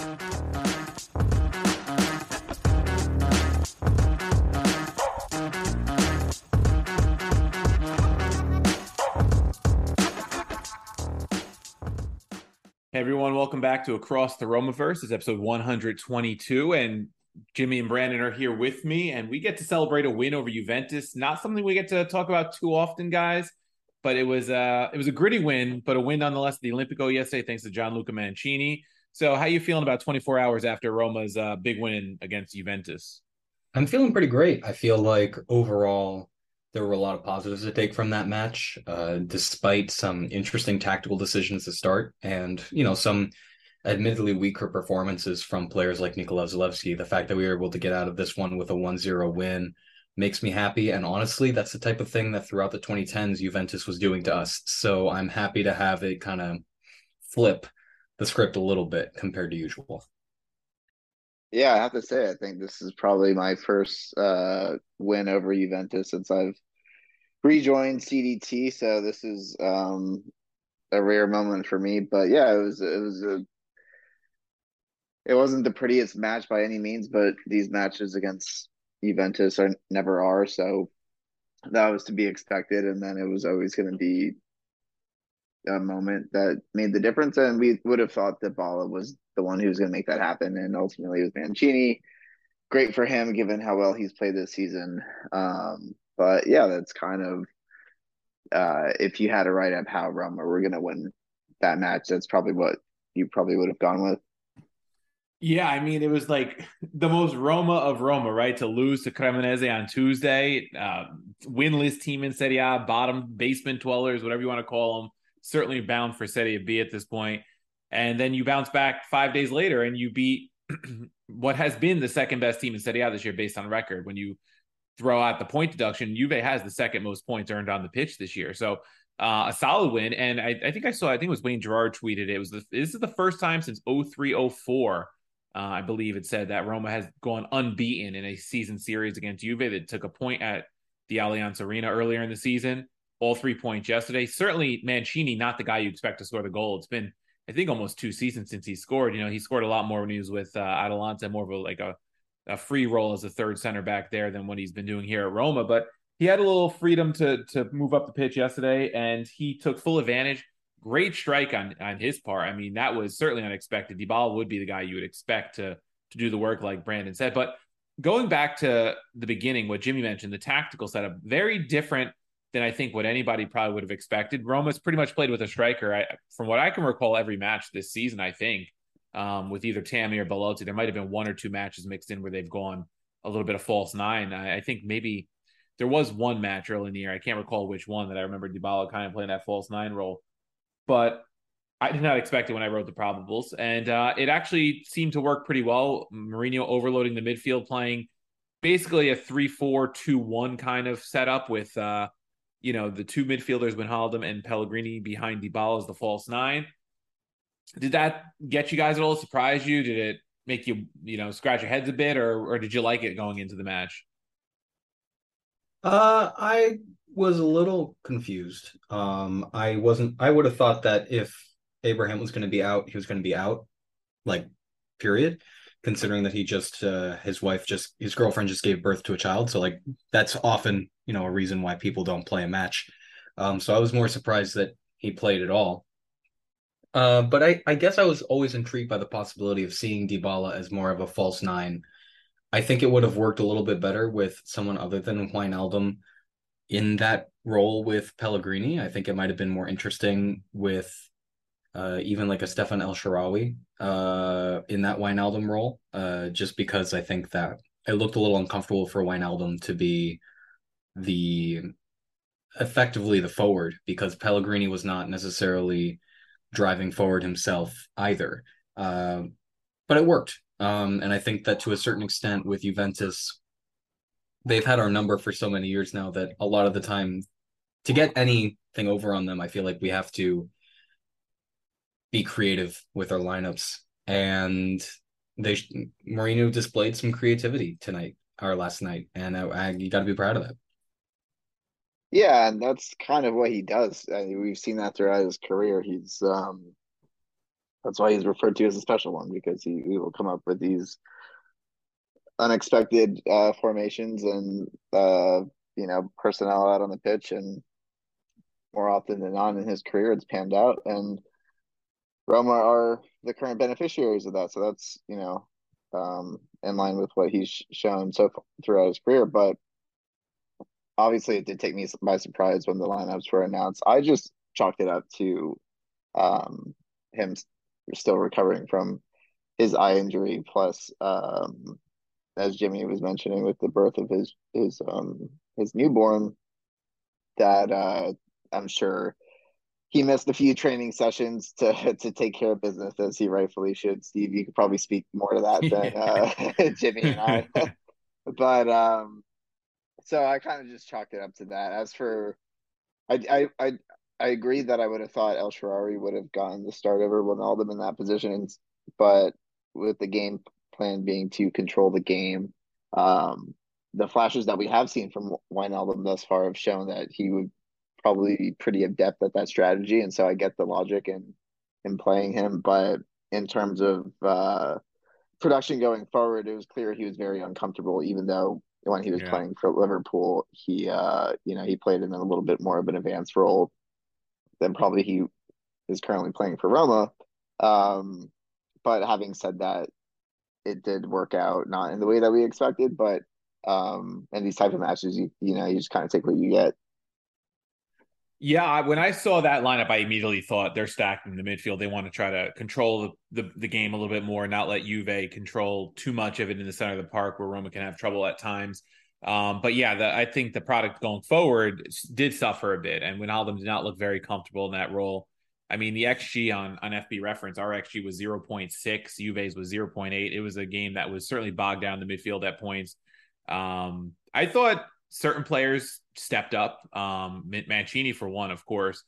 Hey everyone, welcome back to Across the Romaverse. It's episode 122, and Jimmy and Brandon are here with me, and we get to celebrate a win over Juventus. Not something we get to talk about too often, guys, but it was uh it was a gritty win, but a win nonetheless the Olimpico yesterday, thanks to Gianluca Mancini. So, how are you feeling about 24 hours after Roma's uh, big win against Juventus? I'm feeling pretty great. I feel like overall there were a lot of positives to take from that match, uh, despite some interesting tactical decisions to start, and you know some admittedly weaker performances from players like Nikola Zalewski. The fact that we were able to get out of this one with a 1-0 win makes me happy, and honestly, that's the type of thing that throughout the 2010s Juventus was doing to us. So I'm happy to have it kind of flip the script a little bit compared to usual. Yeah, I have to say, I think this is probably my first uh, win over Juventus since I've rejoined CDT. So this is um, a rare moment for me. But yeah, it was it was a it wasn't the prettiest match by any means, but these matches against Juventus are never are. So that was to be expected, and then it was always going to be a moment that made the difference. And we would have thought that Bala was the one who was going to make that happen. And ultimately, it was Mancini. Great for him, given how well he's played this season. Um, but yeah, that's kind of uh, if you had to write up how Roma were going to win that match, that's probably what you probably would have gone with. Yeah, I mean, it was like the most Roma of Roma, right? To lose to Cremonese on Tuesday, uh, winless team in Serie A, bottom basement dwellers, whatever you want to call them certainly bound for Serie B at this point. And then you bounce back five days later and you beat what has been the second best team in Serie A this year based on record. When you throw out the point deduction, Juve has the second most points earned on the pitch this year. So uh, a solid win. And I, I, think I saw, I think it was Wayne Gerard tweeted it. it was the, this is the first time since 0304. Uh, I believe it said that Roma has gone unbeaten in a season series against Juve that took a point at the Allianz Arena earlier in the season all three points yesterday. Certainly, Mancini, not the guy you expect to score the goal. It's been, I think, almost two seasons since he scored. You know, he scored a lot more when he was with uh, Atalanta, more of a like a, a free role as a third center back there than what he's been doing here at Roma. But he had a little freedom to to move up the pitch yesterday, and he took full advantage. Great strike on on his part. I mean, that was certainly unexpected. Dybala would be the guy you would expect to to do the work, like Brandon said. But going back to the beginning, what Jimmy mentioned, the tactical setup, very different than I think what anybody probably would have expected. Roma's pretty much played with a striker. I, from what I can recall, every match this season, I think, um, with either Tammy or Belotti, there might have been one or two matches mixed in where they've gone a little bit of false nine. I, I think maybe there was one match early in the year. I can't recall which one that I remember Dybala kind of playing that false nine role, but I did not expect it when I wrote the probables, and uh, it actually seemed to work pretty well. Mourinho overloading the midfield, playing basically a three-four-two-one kind of setup with. Uh, you know, the two midfielders, Wijnaldum and Pellegrini behind Dybala as the false nine. Did that get you guys at all? Surprise you? Did it make you, you know, scratch your heads a bit, or or did you like it going into the match? Uh, I was a little confused. Um, I wasn't. I would have thought that if Abraham was going to be out, he was going to be out, like, period considering that he just uh, his wife just his girlfriend just gave birth to a child so like that's often you know a reason why people don't play a match. Um so i was more surprised that he played at all. Uh but i i guess i was always intrigued by the possibility of seeing Dybala as more of a false nine. I think it would have worked a little bit better with someone other than Wijnaldum in that role with Pellegrini. I think it might have been more interesting with uh, even like a Stefan El Shaarawy uh, in that Wijnaldum role, uh, just because I think that it looked a little uncomfortable for Wijnaldum to be the effectively the forward because Pellegrini was not necessarily driving forward himself either. Uh, but it worked. Um, and I think that to a certain extent with Juventus, they've had our number for so many years now that a lot of the time to get anything over on them, I feel like we have to be creative with our lineups. And they Mourinho displayed some creativity tonight or last night, and I, I, you got to be proud of that. Yeah, and that's kind of what he does. I mean, we've seen that throughout his career. He's um, that's why he's referred to as a special one because he, he will come up with these unexpected uh, formations and uh, you know personnel out on the pitch, and more often than not in his career, it's panned out. And Roma are the current beneficiaries of that, so that's you know um, in line with what he's shown so far throughout his career. But obviously, it did take me by surprise when the lineups were announced. I just chalked it up to um, him still recovering from his eye injury, plus um, as Jimmy was mentioning with the birth of his his um his newborn, that uh, I'm sure he missed a few training sessions to to take care of business as he rightfully should. Steve, you could probably speak more to that than uh, Jimmy and I. but um, so I kind of just chalked it up to that. As for, I I I, I agree that I would have thought El Shaarawy would have gotten the start over Wijnaldum in that position, but with the game plan being to control the game. Um, the flashes that we have seen from Wijnaldum thus far have shown that he would probably be pretty adept at that strategy, and so I get the logic in in playing him. But in terms of uh, production going forward, it was clear he was very uncomfortable, even though when he was yeah. playing for Liverpool, he uh, you know he played in a little bit more of an advanced role than probably he is currently playing for Roma. Um, but having said that, it did work out not in the way that we expected, but um in these type of matches you you know you just kind of take what you get yeah when i saw that lineup i immediately thought they're stacking the midfield they want to try to control the, the, the game a little bit more not let juve control too much of it in the center of the park where roma can have trouble at times um, but yeah, the, I think the product going forward did suffer a bit, and Wijnaldum did not look very comfortable in that role. I mean, the XG on on FB reference, our XG was 0.6, Juve's was 0.8. It was a game that was certainly bogged down the midfield at points. Um, I thought certain players stepped up. Um, Mancini, for one, of course.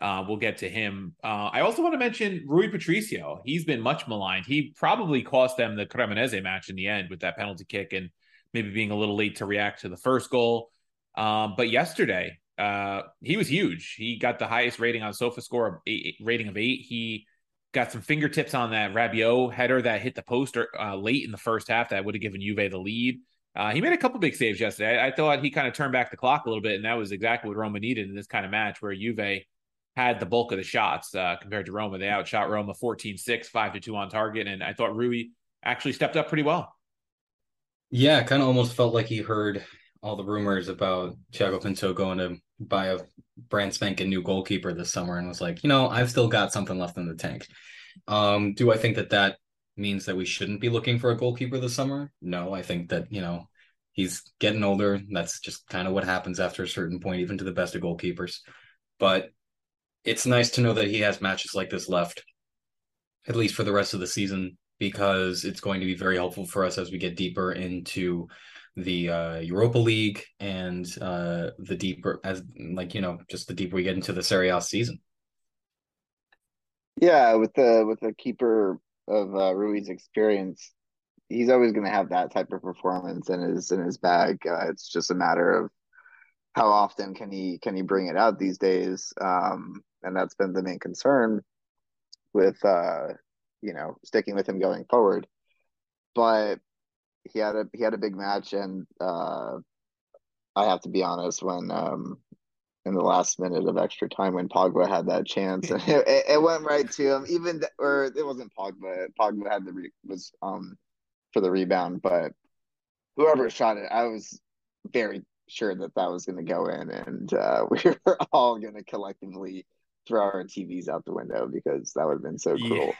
Uh, we'll get to him. Uh, I also want to mention Rui Patricio. He's been much maligned. He probably cost them the Cremonese match in the end with that penalty kick and maybe being a little late to react to the first goal. Um, but yesterday, uh, he was huge. He got the highest rating on SofaScore, rating of eight. He got some fingertips on that Rabiot header that hit the poster uh, late in the first half that would have given Juve the lead. Uh, he made a couple big saves yesterday. I, I, thought he kind of turned back the clock a little bit, and that was exactly what Roma needed in this kind of match where Juve had the bulk of the shots uh, compared to Roma. They outshot Roma 14 6, 5 to 2 on target. And I thought Rui actually stepped up pretty well. Yeah, kind of almost felt like he heard all the rumors about Tiago Pinto going to buy a brand spanking new goalkeeper this summer and was like, you know, I've still got something left in the tank. Um, do I think that that means that we shouldn't be looking for a goalkeeper this summer? No, I think that, you know, he's getting older. That's just kind of what happens after a certain point, even to the best of goalkeepers. But it's nice to know that he has matches like this left, at least for the rest of the season, because it's going to be very helpful for us as we get deeper into the uh, Europa League and uh, the deeper as like you know just the deeper we get into the Serie A season. Yeah, with the with the keeper of uh, Rui's experience, he's always going to have that type of performance in his in his bag. Uh, it's just a matter of how often can he can he bring it out these days, um, and that's been the main concern with uh, you know sticking with him going forward. But he had a he had a big match, and uh, I have to be honest when um, in the last minute of extra time when Pogba had that chance, it, it, went right to him. Even th- or it wasn't Pogba. Pogba had the re- was um for the rebound, but whoever shot it, I was very sure that that was going to go in, and uh, we were all going to collectively throw our TVs out the window because that would have been so cruel.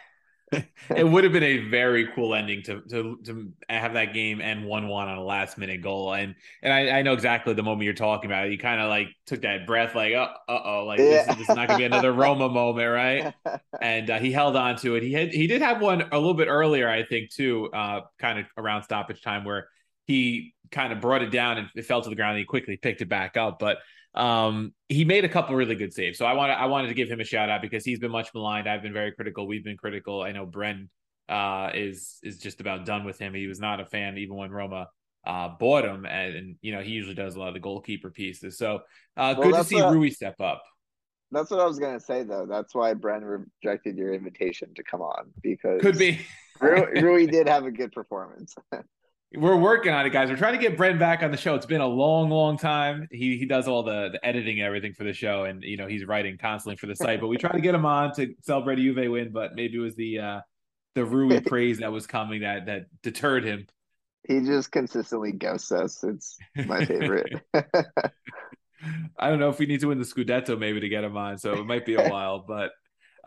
It would have been a very cool ending to to to have that game end one one on a last minute goal, and and I, I know exactly the moment you're talking about. You kind of like took that breath, like uh oh, like yeah. this, this, is not gonna be another Roma moment, right? And uh, he held on to it. He had he did have one a little bit earlier, I think, too, uh, kind of around stoppage time where he kind of brought it down and it fell to the ground. and He quickly picked it back up, but um, he made a couple really good saves. So I wanted I wanted to give him a shout out because he's been much maligned. I've been very critical. We've been critical. I know Bren uh, is is just about done with him. He was not a fan even when Roma uh, bought him, and, and, you know he usually does a lot of the goalkeeper pieces. So uh, well, good to see Rui step up. That's what I was gonna say though. That's why Bren rejected your invitation to come on because Could be. Rui, Rui did have a good performance. We're working on it, guys. We're trying to get Bren back on the show. It's been a long, long time. He he does all the, the editing and everything for the show, and you know he's writing constantly for the site. But we try to get him on to celebrate a Juve win, but maybe it was the uh the Rui praise that was coming that that deterred him. he just consistently ghosts us. It's my favorite. I don't know if we need to win the Scudetto maybe to get him on, so it might be a while. But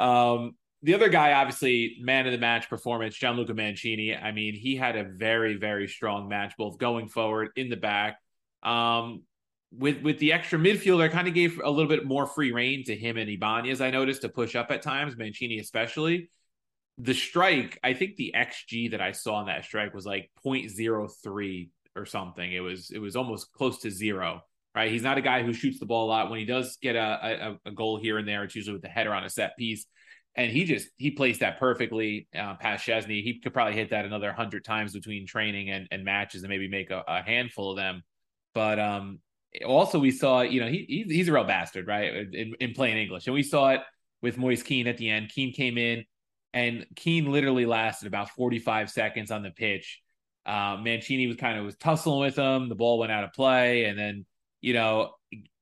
um, the other guy, obviously, man of the match performance, Gianluca Mancini. I mean, he had a very, very strong match, both going forward in the back. Um, with with the extra midfielder, kind of gave a little bit more free reign to him and Ibanez. I noticed to push up at times, Mancini especially. The strike, I think the XG that I saw on that strike was like 0.03 or something. It was it was almost close to zero right? He's not a guy who shoots the ball a lot. When he does get a, a, a goal here and there, it's usually with the header on a set piece. And he just he placed that perfectly uh, past Szczesny. He could probably hit that another hundred times between training and, and matches and maybe make a, a handful of them. But um, also we saw, you know, he, he's a real bastard, right? In, in plain English, and we saw it with Moise Kean at the end. Kean came in, and Kean literally lasted about 45 seconds on the pitch. Uh, Mancini was kind of was tussling with him. The ball went out of play, and then you know,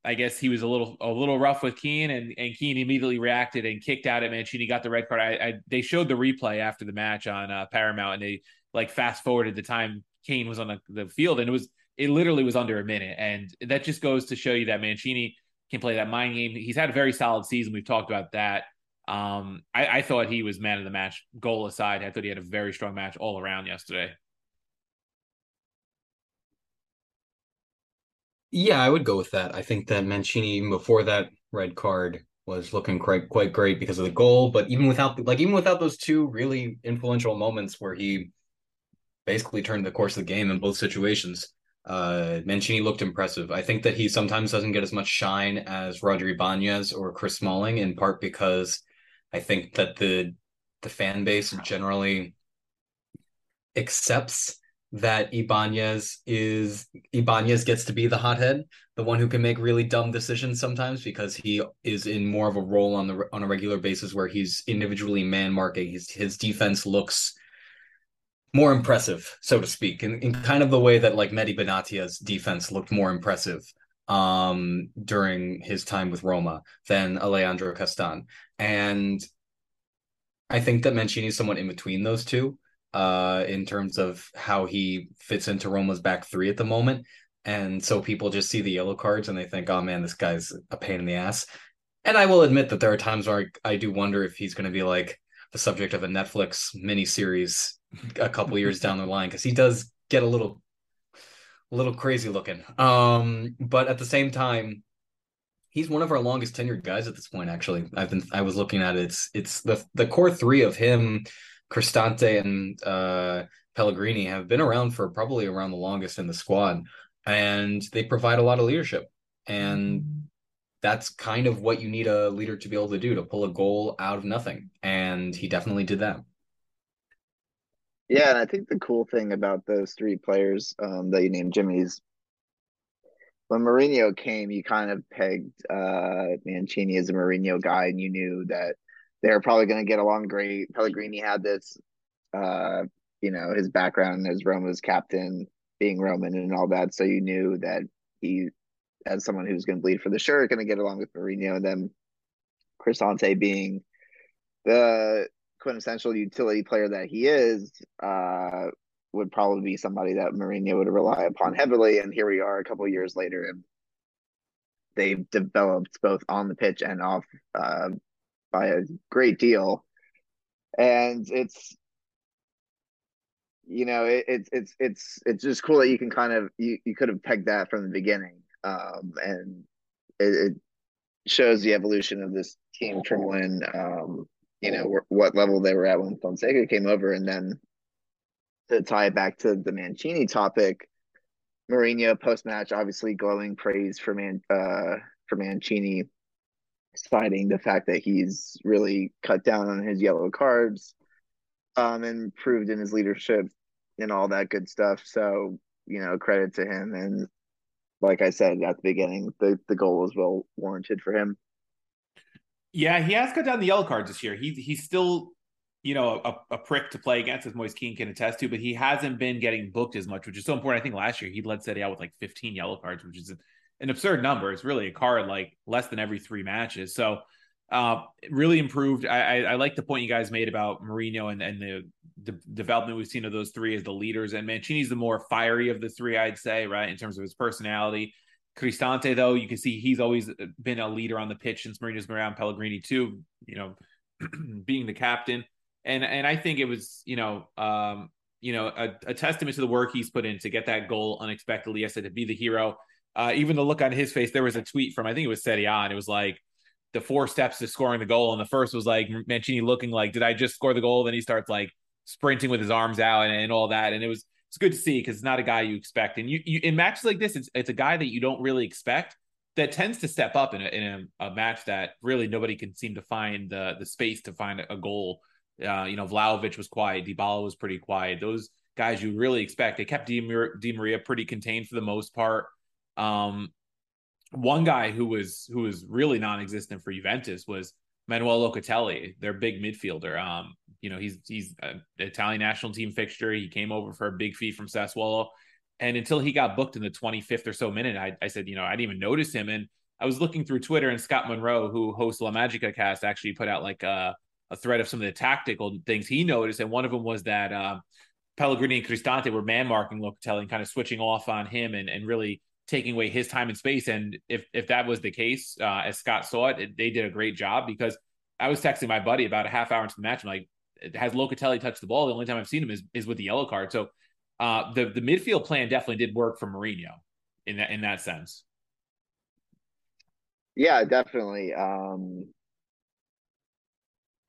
I guess he was a little a little rough with Kean, and and Kean immediately reacted and kicked out at Mancini, got the red card. I, I they showed the replay after the match on uh, Paramount, and they like fast forwarded the time Kean was on the, the field, and it was it literally was under a minute, and that just goes to show you that Mancini can play that mind game. He's had a very solid season. We've talked about that. Um, I, I thought he was man of the match, goal aside. I thought he had a very strong match all around yesterday. Yeah, I would go with that. I think that Mancini, even before that red card, was looking quite quite great because of the goal. But even without like even without those two really influential moments where he basically turned the course of the game in both situations, uh, Mancini looked impressive. I think that he sometimes doesn't get as much shine as Roger Ibanez or Chris Smalling, in part because I think that the the fan base generally accepts that Ibanez is Ibanez gets to be the hothead, the one who can make really dumb decisions sometimes because he is in more of a role on the on a regular basis where he's individually man marking. His his defense looks more impressive, so to speak, in, in kind of the way that like Mehdi Benatia's defense looked more impressive um during his time with Roma than Leandro Castan. And I think that Mancini is somewhat in between those two uh, in terms of how he fits into Roma's back three at the moment. And so people just see the yellow cards and they think, oh man, this guy's a pain in the ass. And I will admit that there are times where I, I do wonder if he's going to be like the subject of a Netflix miniseries a couple years down the line because he does get a little a little crazy looking. Um, but at the same time, he's one of our longest tenured guys at this point. Actually, I've been I was looking at it. It's it's the the core three of him, Cristante and uh, Pellegrini have been around for probably around the longest in the squad, and they provide a lot of leadership. And that's kind of what you need a leader to be able to do to pull a goal out of nothing. And he definitely did that. Yeah, and I think the cool thing about those three players um, that you named Jimmy's when Mourinho came, you kind of pegged uh, Mancini as a Mourinho guy, and you knew that they're probably going to get along great. Pellegrini had this, uh, you know, his background as Roma's captain, being Roman and all that. So you knew that he, as someone who's going to bleed for the shirt, going to get along with Mourinho. And then Cristante being the quintessential utility player that he is, uh, would probably be somebody that Mourinho would rely upon heavily. And here we are a couple years later, and they've developed both on the pitch and off uh, by a great deal. And it's you know it, it's it's it's it's just cool that you can kind of you, you could have pegged that from the beginning um, and it, it, shows the evolution of this team from when um, you know what level they were at when Fonseca came over and then to tie it back to the Mancini topic Mourinho post match obviously glowing praise for Man uh, for Mancini citing the fact that he's really cut down on his yellow cards um, and improved in his leadership and all that good stuff. So, you know, credit to him. And like I said at the beginning, the, the goal was well warranted for him. Yeah, he has cut down the yellow cards this year. He's he's still, you know, a, a prick to play against, as Moise Kean can attest to, but he hasn't been getting booked as much, which is so important. I think last year he led Serie A with like 15 yellow cards, which is an absurd number. It's really a card like less than every three matches. So uh, really improved. I, I, I, like the point you guys made about Mourinho and, and the, the development we've seen of those three as the leaders. And Mancini's the more fiery of the three, I'd say, right, in terms of his personality. Cristante, though, you can see he's always been a leader on the pitch since Mourinho's been around. Pellegrini too, you know, being the captain, and and I think it was you know um, you know a, a, testament to the work he's put in to get that goal unexpectedly. I said to be the hero. Uh, even the look on his face, there was a tweet from I think it was and it was like the four steps to scoring the goal, and the first was like Mancini looking like, did I just score the goal? Then he starts like sprinting with his arms out and, and all that, and it was it's good to see because it's not a guy you expect. And you, you in matches like this, it's it's a guy that you don't really expect that tends to step up in a in a, a match that really nobody can seem to find the the space to find a goal. Uh, you know, Vlahovic was quiet, Dybala was pretty quiet. Those guys you really expect. They kept Di Di Maria pretty contained for the most part. Um, one guy who was who was really non-existent for Juventus was Manuel Locatelli, their big midfielder. Um, you know, he's he's an Italian national team fixture. He came over for a big fee from Sassuolo. And until he got booked in the 25th or so minute, I, I said, you know, I didn't even notice him. And I was looking through Twitter, and Scott Monroe, who hosts La Magica Cast, actually put out like a, a thread of some of the tactical things he noticed. And one of them was that uh, Pellegrini and Cristante were man marking Locatelli and kind of switching off on him and, and really taking away his time and space. And if if that was the case, uh, as Scott saw it, it, they did a great job because I was texting my buddy about a half hour into the match. I'm like, has Locatelli touched the ball? The only time I've seen him is is with the yellow card. So uh, the the midfield plan definitely did work for Mourinho in that in that sense. Yeah, definitely. Um,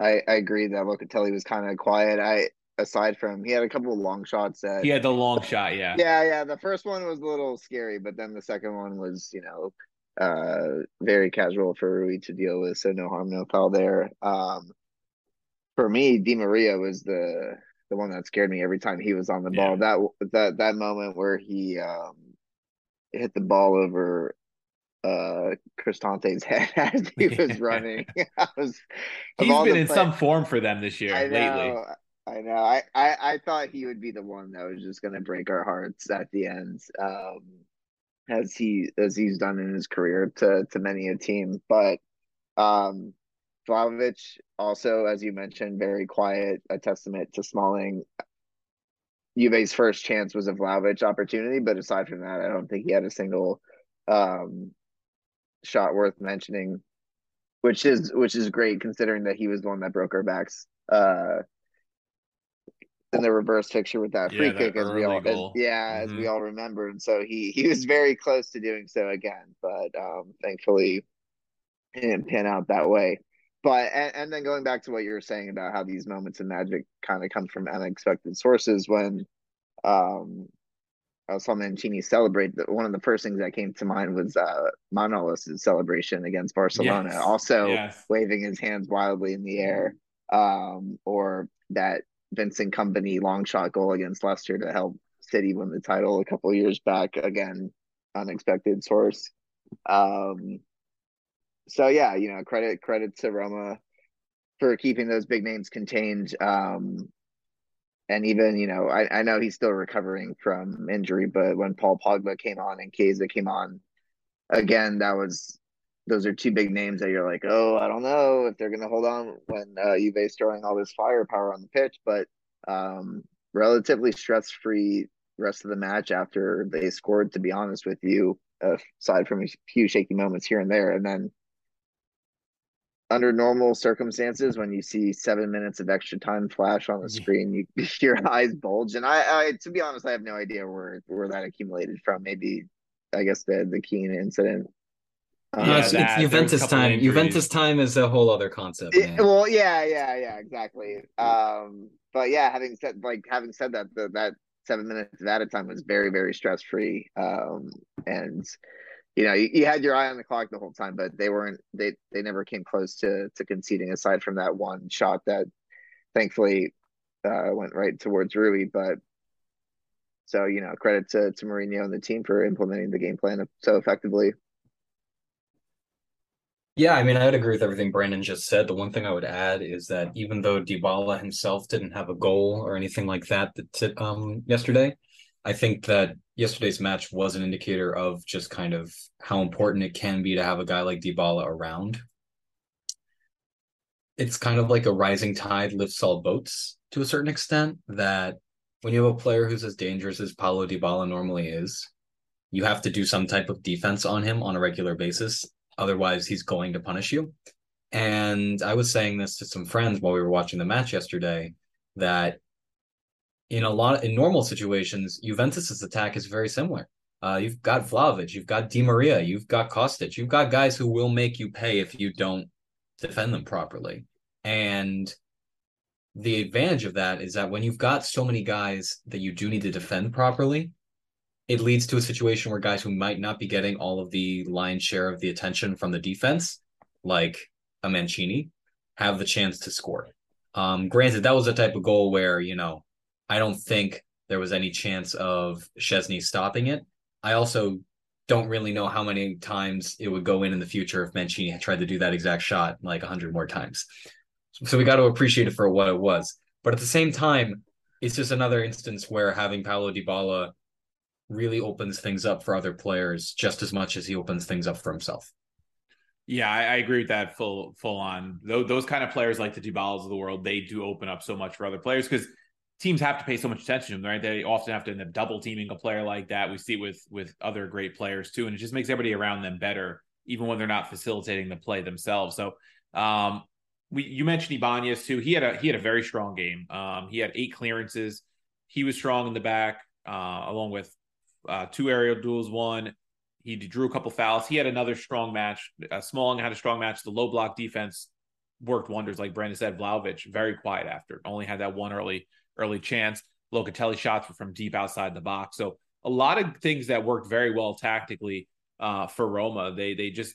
I I agree that Locatelli was kind of quiet. I aside from he had a couple of long shots that he had the long shot, yeah. Yeah, yeah. The first one was a little scary, but then the second one was, you know, uh very casual for Rui to deal with, so no harm, no foul there. Um for me, Di Maria was the the one that scared me every time he was on the ball. Yeah. That that that moment where he um hit the ball over uh Cristante's head as he was running. I was He's been in play- some form for them this year I lately. Know, I know. I, I I thought he would be the one that was just gonna break our hearts at the end. Um as he as he's done in his career to to many a team. But um Vlahovic also, as you mentioned, very quiet, a testament to Smalling. Juve's first chance was a Vlahovic opportunity, but aside from that, I don't think he had a single um, shot worth mentioning, which is which is great considering that he was the one that broke our backs uh, in the reverse fixture with that free yeah, kick, as we all as, yeah, mm-hmm. as we all remember. And so he he was very close to doing so again, but um, thankfully, it didn't pan out that way but and, and, then going back to what you were saying about how these moments of magic kind of come from unexpected sources when um I saw Mancini celebrate one of the first things that came to mind was uh Manolas' celebration against Barcelona yes. also yes. waving his hands wildly in the air um or that Vincent Kompany long shot goal against Leicester to help City win the title a couple years back again unexpected source um so yeah, you know, credit credit to Roma for keeping those big names contained. Um, and even you know, I, I know he's still recovering from injury, but when Paul Pogba came on and Chiesa came on, again, that was those are two big names that you're like, oh, I don't know if they're going to hold on when uh, Juve's throwing all this firepower on the pitch, but um, relatively stress free rest of the match after they scored. To be honest with you, aside from a few shaky moments here and there, and then under normal circumstances when you see seven minutes of extra time flash on the screen you your eyes bulge. And I, I to be honest i have no idea where where that accumulated from. Maybe i guess the the Kean incident um, yeah, it's, it's Juventus time. Injuries. Juventus time is a whole other concept. It, well, yeah, yeah, yeah, exactly. Um, but yeah, having said like having said that, the, that seven minutes of added time was very, very stress free. Um, and you know, you, you, had your eye on the clock the whole time, but they weren't. They they never came close to to conceding. Aside from that one shot that, thankfully, uh, went right towards Rui. But so you know, credit to to Mourinho and the team for implementing the game plan so effectively. Yeah, I mean, I'd agree with everything Brandon just said. The one thing I would add is that even though Dybala himself didn't have a goal or anything like that um yesterday, I think that yesterday's match was an indicator of just kind of how important it can be to have a guy like Dybala around. It's kind of like a rising tide lifts all boats to a certain extent. That when you have a player who's as dangerous as Paulo Dybala normally is, you have to do some type of defense on him on a regular basis. Otherwise, he's going to punish you. And I was saying this to some friends while we were watching the match yesterday that in a lot in normal situations, Juventus's attack is very similar. Uh, you've got Vlahovic, you've got Di Maria, you've got Kostic, you've got guys who will make you pay if you don't defend them properly. And the advantage of that is that when you've got so many guys that you do need to defend properly, it leads to a situation where guys who might not be getting all of the lion's share of the attention from the defense, like a Mancini, have the chance to score. Um, granted, that was a type of goal where, you know, I don't think there was any chance of Szczesny stopping it. I also don't really know how many times it would go in in the future if Mancini had tried to do that exact shot like 100 more times. So we got to appreciate it for what it was. But at the same time, it's just another instance where having Paulo Dybala really opens things up for other players just as much as he opens things up for himself. Yeah, I, I, agree with that full full on. Those, those kind of players like the Dybalas of the world, they do open up so much for other players because teams have to pay so much attention to them, right? They often have to end up double teaming a player like that. We see it with with other great players too, and it just makes everybody around them better, even when they're not facilitating the play themselves. So, um, we you mentioned Ibanez too. He had a he had a very strong game. Um, he had eight clearances. He was strong in the back, uh, along with uh, two aerial duels. One, he drew a couple fouls. He had another strong match. Uh, Smalling had a strong match. The low block defense worked wonders, like Brandon said. Vlahovic very quiet after, only had that one early early chance. Locatelli shots were from deep outside the box. So a lot of things that worked very well tactically uh, for Roma. They they just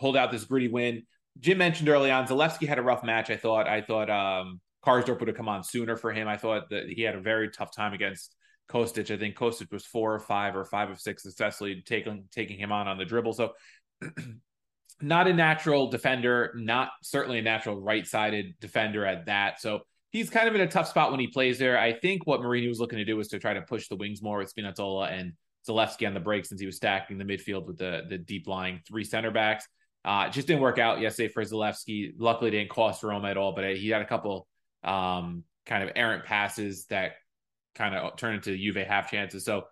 pulled out this gritty win. Jim mentioned early on, Zalewski had a rough match. I thought I thought um, Karsdorp would have come on sooner for him. I thought that he had a very tough time against Kostic. I think Kostic was four or five or five of six successfully taking taking him on on the dribble. So not a natural defender, not certainly a natural right sided defender at that. So he's kind of in a tough spot when he plays there. I think what Mourinho was looking to do was to try to push the wings more with Spinazzola and Zalewski on the break since he was stacking the midfield with the the deep lying three center backs. Uh, just didn't work out yesterday for Zalewski. Luckily, didn't cost Roma at all, but he had a couple um, kind of errant passes that kind of turned into Juve half chances. So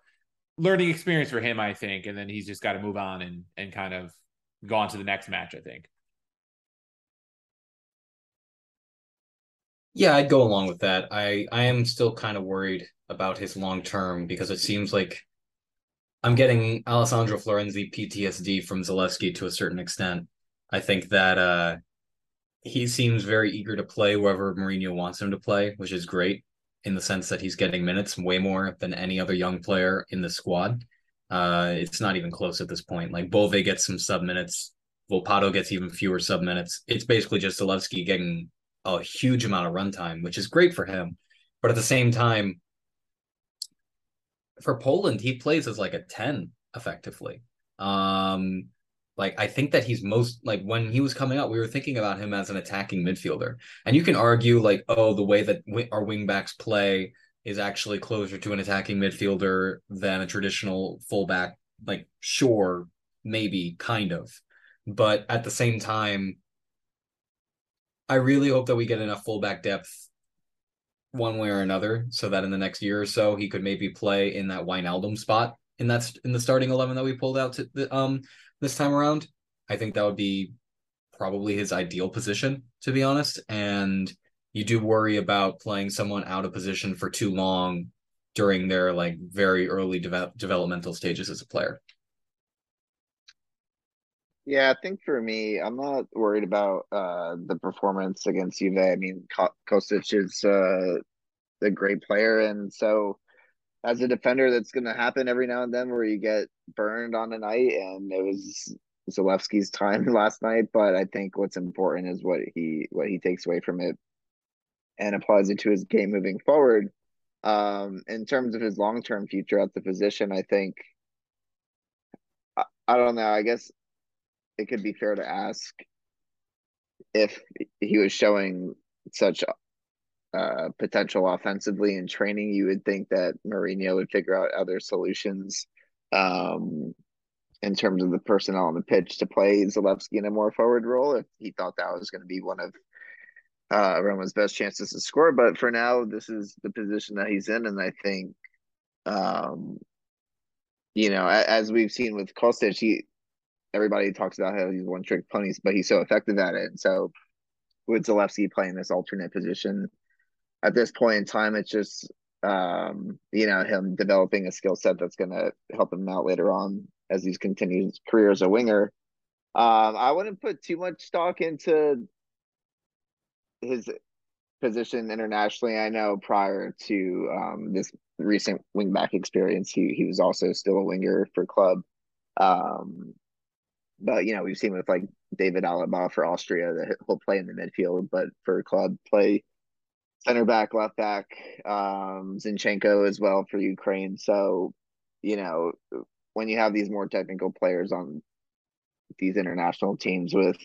learning experience for him, I think, and then he's just got to move on and and kind of go on to the next match. I think. Yeah, I'd go along with that. I I am still kind of worried about his long term because it seems like I'm getting Alessandro Florenzi PTSD from Zalewski to a certain extent. I think that uh he seems very eager to play wherever Mourinho wants him to play, which is great in the sense that he's getting minutes way more than any other young player in the squad. Uh, it's not even close at this point. Like Bove gets some sub minutes, Volpato gets even fewer sub minutes. It's basically just Zalewski getting a huge amount of runtime, which is great for him. But at the same time, for Poland, he plays as like a 10 effectively. Um, like I think that he's most like when he was coming out, we were thinking about him as an attacking midfielder. And you can argue like, oh, the way that our wingbacks play is actually closer to an attacking midfielder than a traditional fullback. Like, sure, maybe, kind of. But at the same time, I really hope that we get enough fullback depth one way or another so that in the next year or so he could maybe play in that Wijnaldum spot in that's in the starting 11 that we pulled out to the, um this time around. I think that would be probably his ideal position to be honest and you do worry about playing someone out of position for too long during their like very early de- developmental stages as a player. Yeah, I think for me, I'm not worried about uh, the performance against Juve. I mean, Kostic is uh, a great player, and so as a defender, that's going to happen every now and then where you get burned on a night, and it was Zalewski's time last night. But I think what's important is what he what he takes away from it and applies it to his game moving forward. Um, in terms of his long term future at the position, I think I, I don't know. I guess it could be fair to ask if he was showing such uh, potential offensively in training, you would think that Mourinho would figure out other solutions um, in terms of the personnel on the pitch to play Zalewski in a more forward role if he thought that was going to be one of uh, Roma's best chances to score. But for now, this is the position that he's in, and I think, um, you know, as we've seen with Kostic, he everybody talks about how he's one trick ponies, but he's so effective at it. And so with Zalewski playing this alternate position at this point in time, it's just um, you know, him developing a skill set that's gonna help him out later on as he's continued his career as a winger. Um, I wouldn't put too much stock into his position internationally. I know prior to um, this recent wingback experience, he he was also still a winger for club. Um, but you know, we've seen with like David Alaba for Austria that he'll play in the midfield, but for club play center back, left back, um, Zinchenko as well for Ukraine. So, you know, when you have these more technical players on these international teams with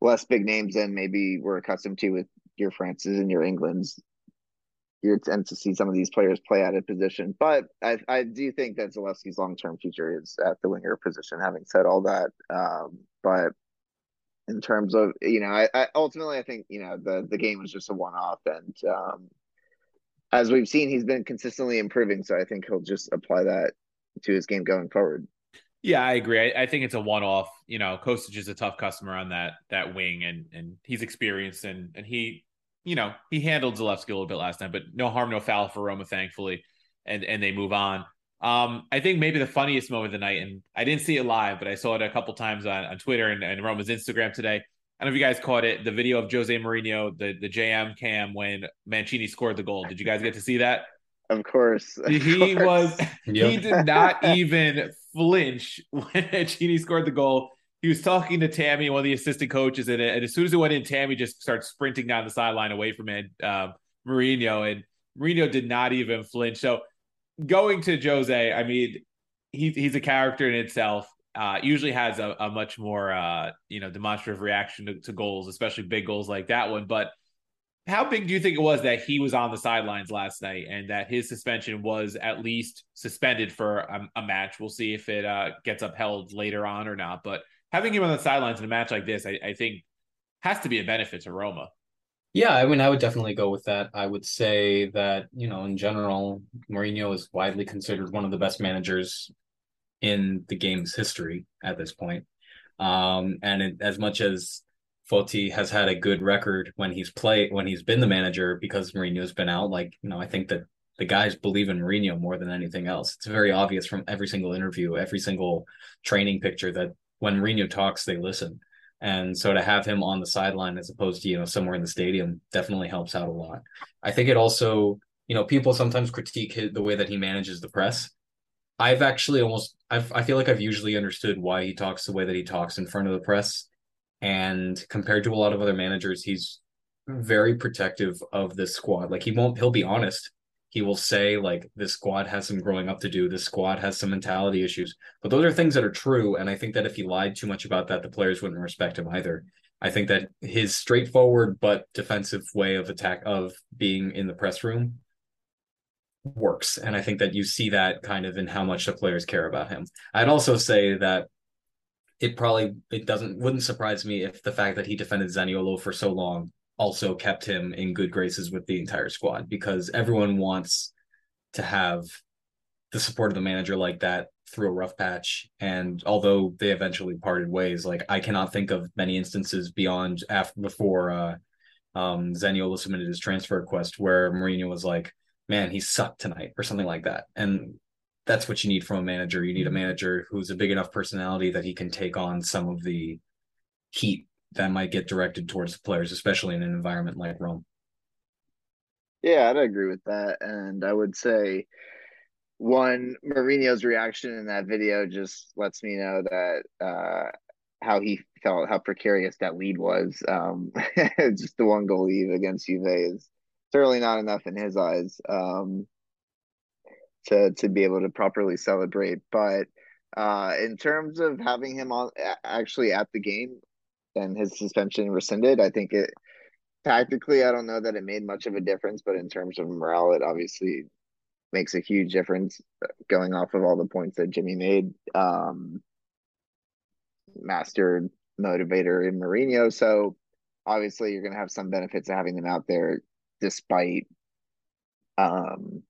less big names than maybe we're accustomed to with your Frances and your Englands, you tend to see some of these players play out of position. But I, I do think that Zalewski's long term future is at the winger position. Having said all that, um, but in terms of you know, I, I, ultimately I think you know the the game was just a one off, and um, as we've seen, he's been consistently improving. So I think he'll just apply that to his game going forward. Yeah, I agree. I, I think it's a one off. You know, Kostic is a tough customer on that that wing, and and he's experienced, and and he you know, he handled Zalewski a little bit last time, but no harm, no foul for Roma, thankfully, and and they move on. Um, I think maybe the funniest moment of the night, and I didn't see it live, but I saw it a couple times on, on Twitter and, and Roma's Instagram today. I don't know if you guys caught it, the video of Jose Mourinho, the the JM cam when Mancini scored the goal. Did you guys get to see that? Of course. Of he course. was yep. he did not even flinch when Mancini scored the goal he was talking to Tammy, one of the assistant coaches, and, and as soon as it went in, Tammy just starts sprinting down the sideline away from it, um, Mourinho, and Mourinho did not even flinch. So going to Jose, I mean, he, he's a character in itself. Uh, usually has a, a much more uh, you know demonstrative reaction to, to goals, especially big goals like that one. But how big do you think it was that he was on the sidelines last night and that his suspension was at least suspended for a, a match? We'll see if it uh, gets upheld later on or not. But having him on the sidelines in a match like this, I, I think has to be a benefit to Roma. Yeah, I mean, I would definitely go with that. I would say that, you know, in general, Mourinho is widely considered one of the best managers in the game's history at this point. Um, and it, as much as Foti has had a good record when he's played, when he's been the manager because Mourinho's been out, like, you know, I think that the guys believe in Mourinho more than anything else. It's very obvious from every single interview, every single training picture that when Mourinho talks, they listen. And so to have him on the sideline as opposed to, you know, somewhere in the stadium definitely helps out a lot. I think it also, you know, people sometimes critique his, the way that he manages the press. I've actually almost, I've, I feel like I've usually understood why he talks the way that he talks in front of the press. And compared to a lot of other managers, he's very protective of this squad. Like he won't, he'll be honest he will say like this squad has some growing up to do this squad has some mentality issues. But those are things that are true and i think that if he lied too much about that the players wouldn't respect him either. I think that his straightforward but defensive way of attack of being in the press room works and i think that you see that kind of in how much the players care about him. I'd also say that it probably it doesn't wouldn't surprise me if the fact that he defended Zaniolo for so long also kept him in good graces with the entire squad because everyone wants to have the support of the manager like that through a rough patch. And although they eventually parted ways, like I cannot think of many instances beyond after before uh um Zaniolo submitted his transfer request where Mourinho was like, Man, he sucked tonight or something like that. And that's what you need from a manager. You need a manager who's a big enough personality that he can take on some of the heat that might get directed towards the players, especially in an environment like Rome. Yeah, I'd agree with that. And I would say one, Mourinho's reaction in that video just lets me know that uh, how he felt, how precarious that lead was. Um, just the one goal lead against Juve is certainly not enough in his eyes um, to to be able to properly celebrate. But Uh, in terms of having him on actually at the game and his suspension rescinded, I think it tactically, I don't know that it made much of a difference, but in terms of morale, it obviously makes a huge difference going off of all the points that Jimmy made. Um, master motivator in Mourinho. So obviously you're going to have some benefits of having them out there despite um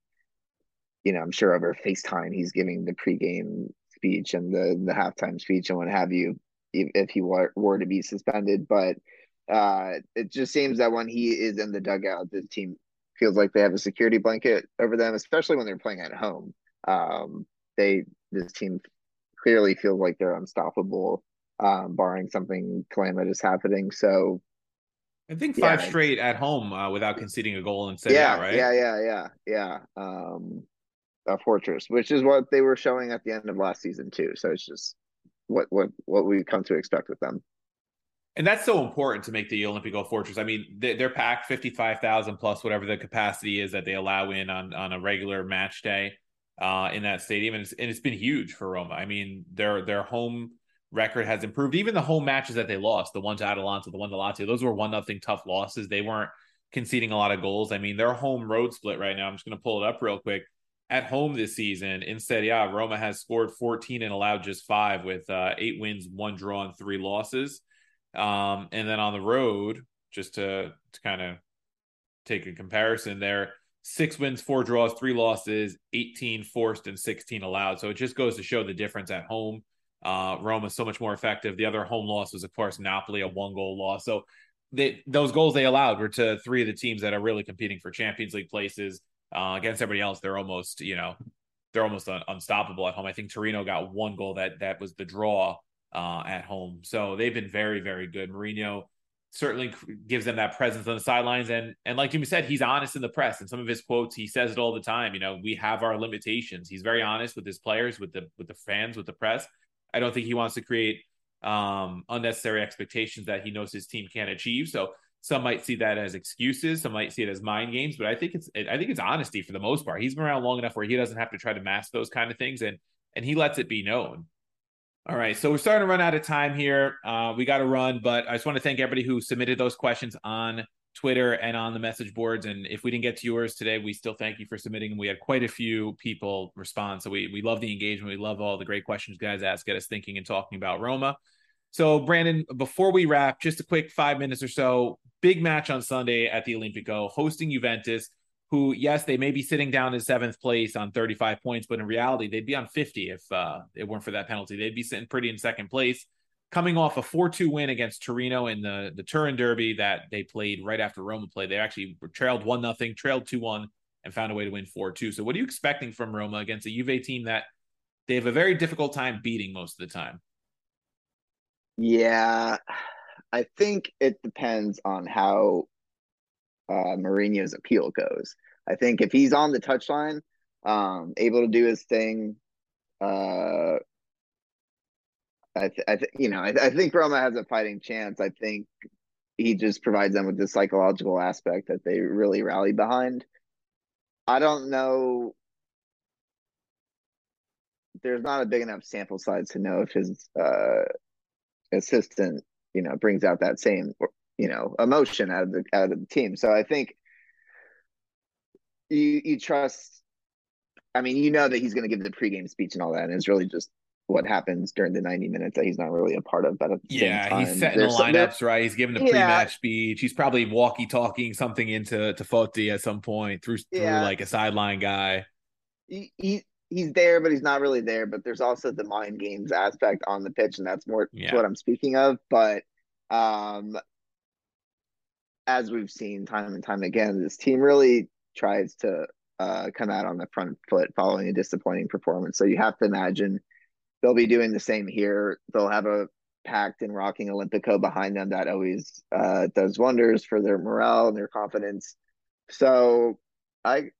you know, I'm sure over FaceTime he's giving the pregame speech and the the halftime speech and what have you if, if he were, were to be suspended, but uh it just seems that when he is in the dugout, the team feels like they have a security blanket over them, especially when they're playing at home. Um, they this team clearly feels like they're unstoppable, um, barring something calamitous happening. So I think five yeah, straight at home uh, without conceding a goal and Serie yeah, right? Yeah, yeah, yeah, yeah. Um, a fortress, which is what they were showing at the end of last season too. So it's just what what what we come to expect with them. And that's so important to make the Olimpico Fortress. I mean, they're packed fifty five thousand plus whatever the capacity is that they allow in on on a regular match day uh, in that stadium, and it's, and it's been huge for Roma. I mean, their their home record has improved. Even the home matches that they lost, the one to Atalanta, the one to Lazio, those were one nothing tough losses. They weren't conceding a lot of goals. I mean, their home road split right now. I'm just going to pull it up real quick. At home this season in Serie A, Roma has scored 14 and allowed just five with uh, eight wins, one draw, and three losses. Um, and then on the road, just to, to kind of take a comparison there, six wins, four draws, three losses, 18 forced, and 16 allowed. So it just goes to show the difference at home. Uh, Roma is so much more effective. The other home loss was, of course, Napoli, a one goal loss. So they, those goals they allowed were to three of the teams that are really competing for Champions League places. Uh, against everybody else, they're almost, you know, they're almost un- unstoppable at home. I think Torino got one goal that that was the draw uh, at home. So they've been very, very good. Mourinho certainly gives them that presence on the sidelines. And and like Jimmy said, he's honest in the press. And some of his quotes, he says it all the time. You know, we have our limitations. He's very honest with his players, with the with the fans, with the press. I don't think he wants to create um, unnecessary expectations that he knows his team can't achieve. So some might see that as excuses, some might see it as mind games, but I think it's I think it's honesty for the most part. He's been around long enough where he doesn't have to try to mask those kind of things, and and he lets it be known. All right, so we're starting to run out of time here. Uh, we got to run, but I just want to thank everybody who submitted those questions on Twitter and on the message boards. And if we didn't get to yours today, we still thank you for submitting. And we had quite a few people respond. So we, we love the engagement. We love all the great questions guys ask, get us thinking and talking about Roma. So, Brandon, before we wrap, just a quick five minutes or so. Big match on Sunday at the Olimpico, hosting Juventus, who, yes, they may be sitting down in seventh place on 35 points, but in reality, they'd be on 50 if uh, it weren't for that penalty. They'd be sitting pretty in second place coming off a 4-2 win against Torino in the the Turin Derby that they played right after Roma played. They actually trailed one nothing, trailed 2-1 and found a way to win 4-2. So what are you expecting from Roma against a Juve team that they have a very difficult time beating most of the time? Yeah. I think it depends on how uh, Mourinho's appeal goes. I think if he's on the touchline, um, able to do his thing, uh, I, th- I th- you know, I, I think Roma has a fighting chance. I think he just provides them with the psychological aspect that they really rally behind. I don't know. There's not a big enough sample size to know if his uh, assistant, you know, brings out that same, you know, emotion out of the out of the team. So I think you you trust. I mean, you know that he's going to give the pregame speech and all that, and it's really just what happens during the 90 minutes that he's not really a part of. But at the yeah, time, he's setting the lineups right. He's giving yeah. pre-match speech. He's probably walkie-talking something into to Foti at some point through through yeah. like a sideline guy. He, he he's there, but he's not really there. But there's also the mind games aspect on the pitch, and that's more yeah. what I'm speaking of. But um, as we've seen time and time again, this team really tries to uh, come out on the front foot following a disappointing performance. So you have to imagine they'll be doing the same here. They'll have a packed and rocking Olimpico behind them that always uh, does wonders for their morale and their confidence. So I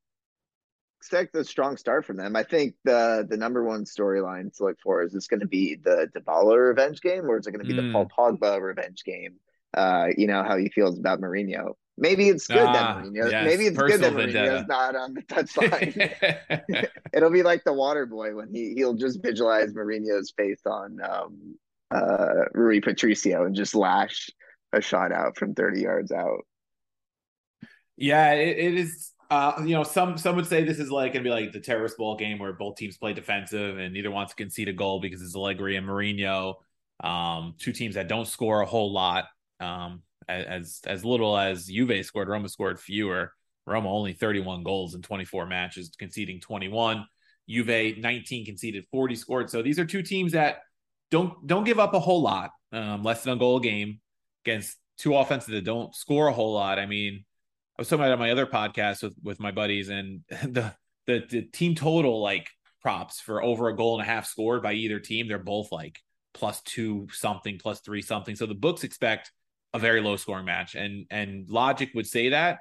expect a strong start from them. I think the the number one storyline to look for is this going to be the Dybala revenge game or is it going to be mm. the Paul Pogba revenge game? Uh, you know how he feels about Mourinho. Maybe it's good Ah, that Mourinho. yes, maybe it's good that personal vendetta. Mourinho's not on the touchline. It'll be like the water boy when he he'll just visualize Mourinho's face on um, uh, Rui Patricio and just lash a shot out from thirty yards out. Yeah, it, it is. Uh, you know, some some would say this is like gonna be like the terrorist ball game where both teams play defensive and neither wants to concede a goal because it's Allegri and Mourinho, um, two teams that don't score a whole lot. Um, as as little as Juve scored, Roma scored fewer. Roma only 31 goals in 24 matches, conceding 21. Juve 19 conceded, 40 scored. So these are two teams that don't don't give up a whole lot, um, less than a goal a game against two offenses that don't score a whole lot. I mean, was talking about on my other podcast with with my buddies, and the the, the team total like props for over a goal and a half scored by either team, they're both like plus two something, plus three something. So the books expect a very low scoring match, and and logic would say that.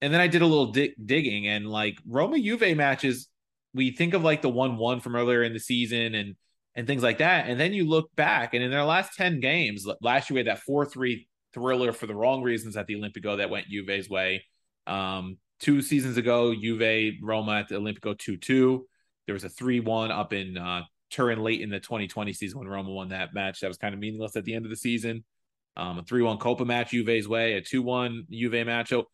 And then I did a little dig- digging, and like Roma Juve matches, we think of like the one one from earlier in the season, and and things like that. And then you look back, and in their last ten games, last year we had that four three thriller for the wrong reasons at the Olimpico that went Juve's way. Um, two seasons ago, Juve Roma at the Olimpico 2 2. There was a 3 1 up in uh, Turin late in the 2020 season when Roma won that match. That was kind of meaningless at the end of the season. Um, a 3 1 Coppa match Juve's way, a 2 1 Juve match. So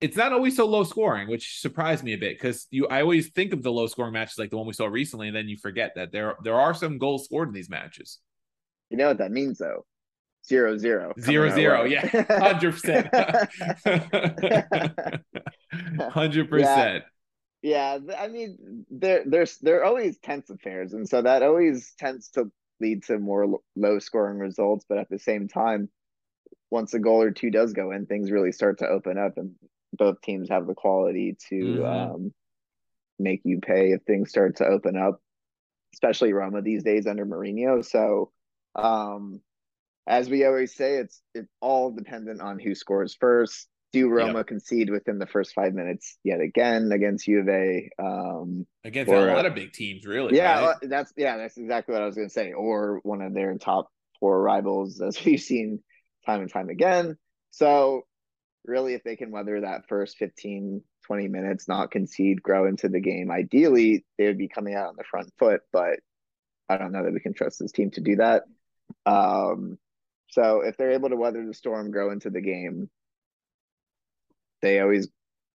it's not always so low scoring, which surprised me a bit because you I always think of the low scoring matches like the one we saw recently, and then you forget that there there are some goals scored in these matches. You know what that means, though? Zero zero. Zero zero, yeah, hundred percent, hundred percent. Yeah, I mean, they're they're they're always tense affairs, and so that always tends to lead to more low scoring results. But at the same time, once a goal or two does go in, things really start to open up, and both teams have the quality to mm-hmm. um, make you pay if things start to open up, especially Roma these days under Mourinho. So, um, as we always say, it's it's all dependent on who scores first. Do Roma yep. concede within the first five minutes yet again against Juve? Um, against or, a lot of big teams, really. Yeah, right? that's yeah, that's exactly what I was going to say. Or one of their top four rivals, as we've seen time and time again. So, really, if they can weather that first 15, 20 minutes, not concede, grow into the game, ideally they would be coming out on the front foot. But I don't know that we can trust this team to do that. Um, so if they're able to weather the storm, grow into the game, they always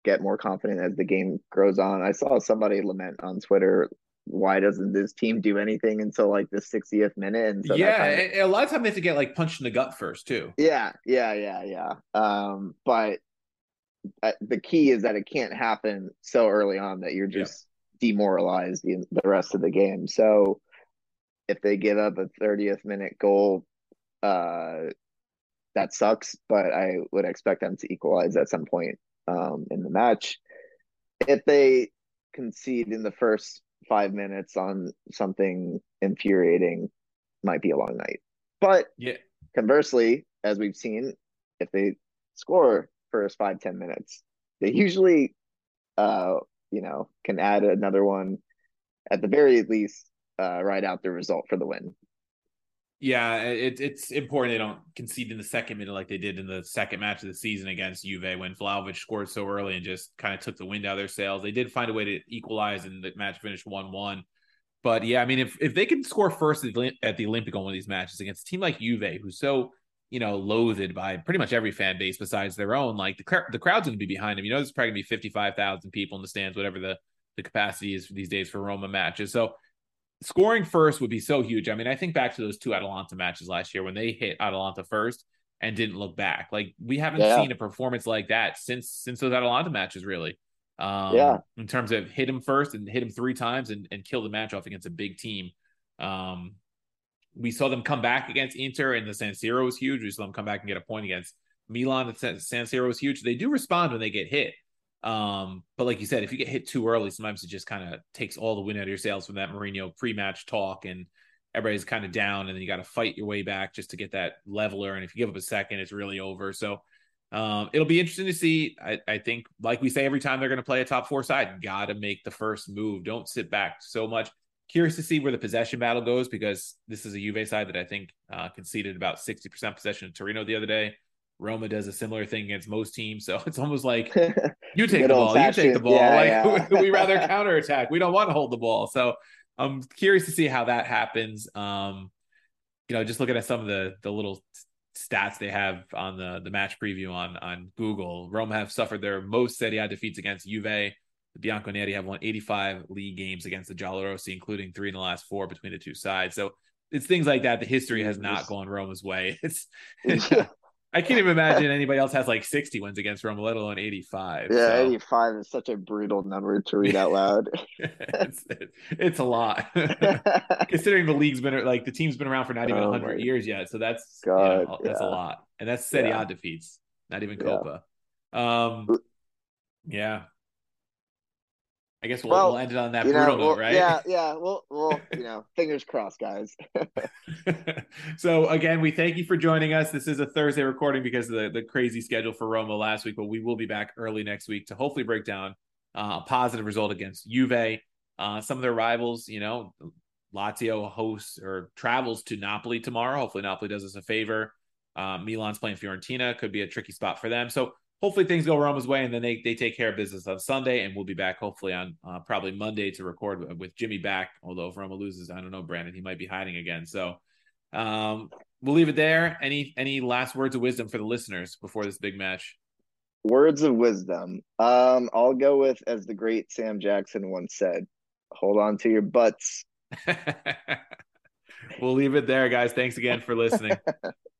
get more confident as the game grows on. I saw somebody lament on Twitter, why doesn't this team do anything until like the 60th minute? And so yeah, kind of, a lot of time they have to get like punched in the gut first too. Yeah, yeah, yeah, yeah. Um, but uh, the key is that it can't happen so early on that you're just yeah. demoralized the, the rest of the game. So if they give up a 30th minute goal, uh, that sucks, but I would expect them to equalize at some point um, in the match. If they concede in the first five minutes on something infuriating, might be a long night. But yeah, conversely, as we've seen, if they score first five ten minutes, they usually, uh, you know, can add another one at the very least, uh, ride out the result for the win. Yeah, it, it's important they don't concede in the second minute like they did in the second match of the season against Juve when Vlahovic scored so early and just kind of took the wind out of their sails. They did find a way to equalize and the match finished 1 1. But yeah, I mean, if, if they can score first at the Olympic on one of these matches against a team like Juve, who's so, you know, loathed by pretty much every fan base besides their own, like the, the crowd's going to be behind them. You know, there's probably going to be 55,000 people in the stands, whatever the, the capacity is these days for Roma matches. So scoring first would be so huge. I mean, I think back to those two Atalanta matches last year when they hit Atalanta first and didn't look back. Like we haven't yeah. seen a performance like that since since those Atalanta matches, really. Um, yeah. In terms of hit him first and hit him three times and, and kill the match off against a big team. Um, we saw them come back against Inter and the San Siro was huge. We saw them come back and get a point against Milan. The San Siro was huge. They do respond when they get hit. Um, but like you said, if you get hit too early, sometimes it just kind of takes all the wind out of your sails from that Mourinho pre-match talk, and everybody's kind of down, and then you got to fight your way back just to get that leveler. And if you give up a second, it's really over. So um, it'll be interesting to see. I, I think, like we say every time they're going to play a top four side, got to make the first move. Don't sit back so much. Curious to see where the possession battle goes because this is a Juve side that I think uh, conceded about 60% possession to Torino the other day. Roma does a similar thing against most teams. So it's almost like you take the ball, you take the ball. yeah, like yeah. we rather counterattack. We don't want to hold the ball. So I'm curious to see how that happens. Um, you know, just looking at some of the the little stats they have on the the match preview on on Google. Roma have suffered their most Serie A defeats against Juve. The Bianconeri have won 85 league games against the Giallorossi, including three in the last four between the two sides. So it's things like that. The history has not gone Roma's way. It's yeah, I can't even imagine anybody else has like 60 wins against Roma, let alone 85. yeah, So 85 is such a brutal number to read out loud. it's, it's a lot. Considering the league's been like the team's been around for not even Oh 100 my years yet. So that's you know, God, that's a lot. And that's Serie A Yeah. defeats, not even Yeah. Coppa. Um, yeah. I guess we'll, Well, we'll end it on that you know, brutal note, right? yeah, yeah. Well, well, you know, fingers crossed, guys. so again, we thank you for joining us. This is a Thursday recording because of the, the crazy schedule for Roma last week, but we will be back early next week to hopefully break down uh, a positive result against Juve. Uh, some of their rivals, you know, Lazio hosts or travels to Napoli tomorrow. Hopefully, Napoli does us a favor. Uh, Milan's playing Fiorentina, could be a tricky spot for them. So hopefully things go Roma's way, and then they they take care of business on Sunday, and we'll be back hopefully on uh, probably Monday to record with, Jimmy back. Although if Roma loses, I don't know, Brandon, he might be hiding again. So um, we'll leave it there. Any any last words of wisdom for the listeners before this big match? Words of wisdom. Um, I'll go with as the great Sam Jackson once said, hold on to your butts. we'll leave it there, guys. Thanks again for listening.